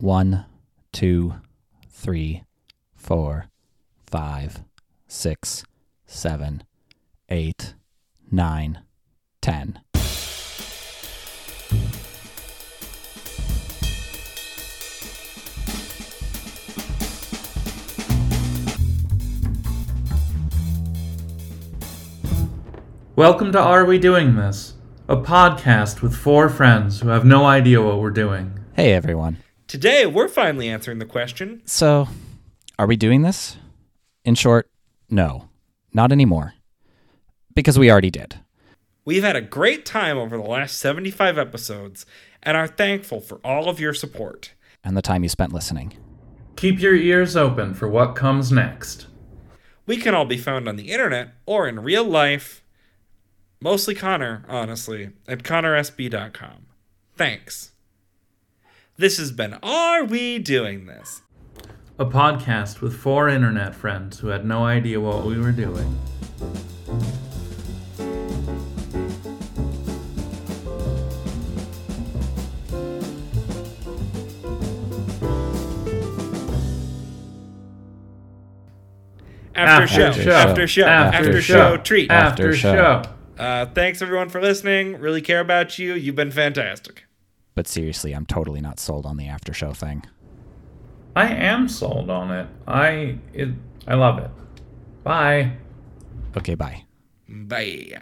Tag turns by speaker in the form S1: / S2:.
S1: One, two, three, four, five, six, seven, eight, nine, ten.
S2: Welcome to Are We Doing This? A podcast with four friends who have no idea what we're doing.
S1: Hey everyone.
S3: Today, we're finally answering the question
S1: So, are we doing this? In short, no, not anymore. Because we already did.
S3: We've had a great time over the last 75 episodes and are thankful for all of your support.
S1: And the time you spent listening.
S2: Keep your ears open for what comes next.
S3: We can all be found on the internet or in real life. Mostly Connor, honestly, at connorsb.com. Thanks. This has been Are We Doing This?
S2: A podcast with four internet friends who had no idea what we were doing.
S3: After,
S2: After
S3: show,
S1: show.
S3: after show, after,
S2: After
S3: show,
S2: show.
S3: treat.
S2: After
S1: After show.
S2: show.
S3: Uh, thanks everyone for listening. Really care about you. You've been fantastic.
S1: But seriously, I'm totally not sold on the after show thing.
S2: I am sold on it. I it, I love it. Bye.
S1: Okay, bye.
S3: Bye.